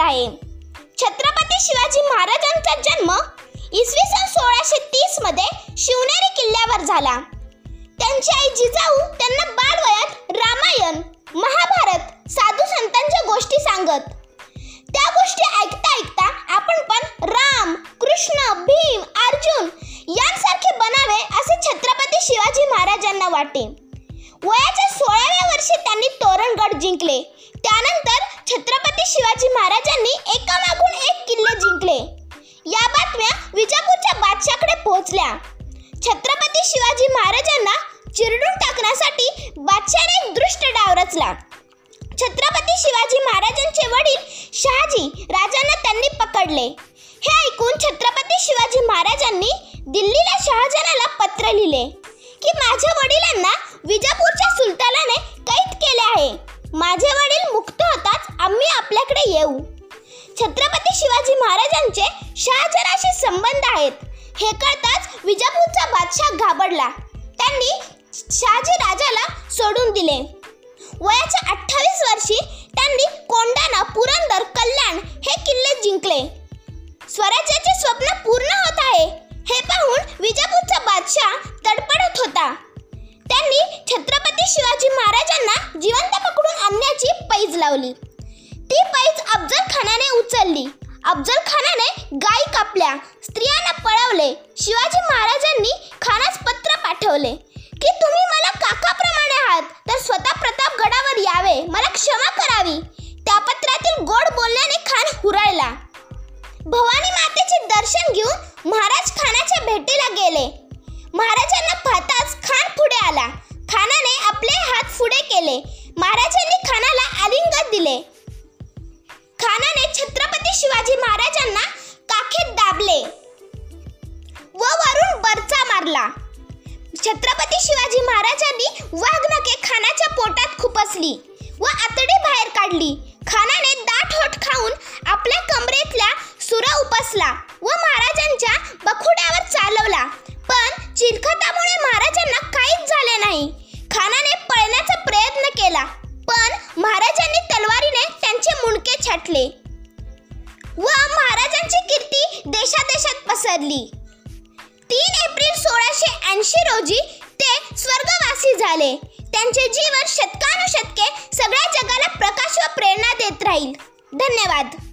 माहिती आहे. छत्रपती शिवाजी महाराजांचा जन्म इसवी सन सोळाशे तीसमध्ये शिवनेरी किल्ल्यावर झाला. त्यांची आई जिजाऊ त्यांना बालवयात रामायण महाभारत साधू संतांच्या गोष्टी सांगत. त्या गोष्टी ऐकता ऐकता आपण पण राम कृष्ण भीम अर्जुन यांसारखे बनावे असे छत्रपती शिवाजी महाराजांना वाटे. वयाच्या सोळाव्या वर्षी त्यांनी तोरणगड जिंकले. त्यानंतर छत्रपती शिवाजी महाराजांनी एकामागून एक किल्ले जिंकले. या बातम्या विजापूरच्या बादशाकडे पोहोचल्या. छत्रपती शिवाजी महाराजांना चिरडून टाकण्यासाठी बादशाने एक दृष्ट डाव रचला. छत्रपती शिवाजी महाराजांचे वडील शहाजी राजांना त्यांनी पकडले. हे ऐकून छत्रपती शिवाजी महाराजांनी दिल्लीला शहाजहानाला पत्र लिहिले की माझ्या वडिलांना विजापूरच्या सुलतानाने कैद केले आहे. माझे वडील मुक्त होताच आम्ही आपल्याकडे येऊ. छत्रपती शिवाजी महाराजांचे शहाजराशी संबंध आहेत. हे कळताच विजापूरचा बादशाह घाबरला. त्यांनी शहाजी राजाला सोडून दिले. वयाच्या अठ्ठावीस वर्षी लावली. ती पैज अफजल खानाने उचलली. अफजल खानाने गायी कापल्या. स्त्रियांना पळवले. शिवाजी महाराजांनी खानास पत्र पाठवले की तुम्ही मला काकाप्रमाणे आहात. तर स्वतः प्रतापगडावर यावे. मला क्षमा करावी. त्या पत्रातील गोड बोलण्याने खान हुरळला. भवानी मातेचे दर्शन घेऊन महाराज खानाच्या भेटीला गेले. महाराजांना पाहताच खान पुढे आला. खानाने आपले हात पुढे केले. महाराजांनी खानाला दिले. खानाने छत्रपती शिवाजी महाराजांना काखेत दाबले व वरून बरचा मारला. छत्रपती शिवाजी महाराजांनी वाघनखे खानाच्या पोटात खुपसली व आतडी बाहेर काढली. खानाने दाट होठ खाऊन आपल्या कमरेतल्या सुरा उपसला. छाटले. व महाराजांची कीर्ती देशादेशात पसरली. तीन एप्रिल सोळाशे ऐंशी रोजी ते स्वर्गवासी झाले. त्यांचे जीवन शतकानुशतके सगळ्या जगाला प्रकाश व प्रेरणा देत राहील. धन्यवाद.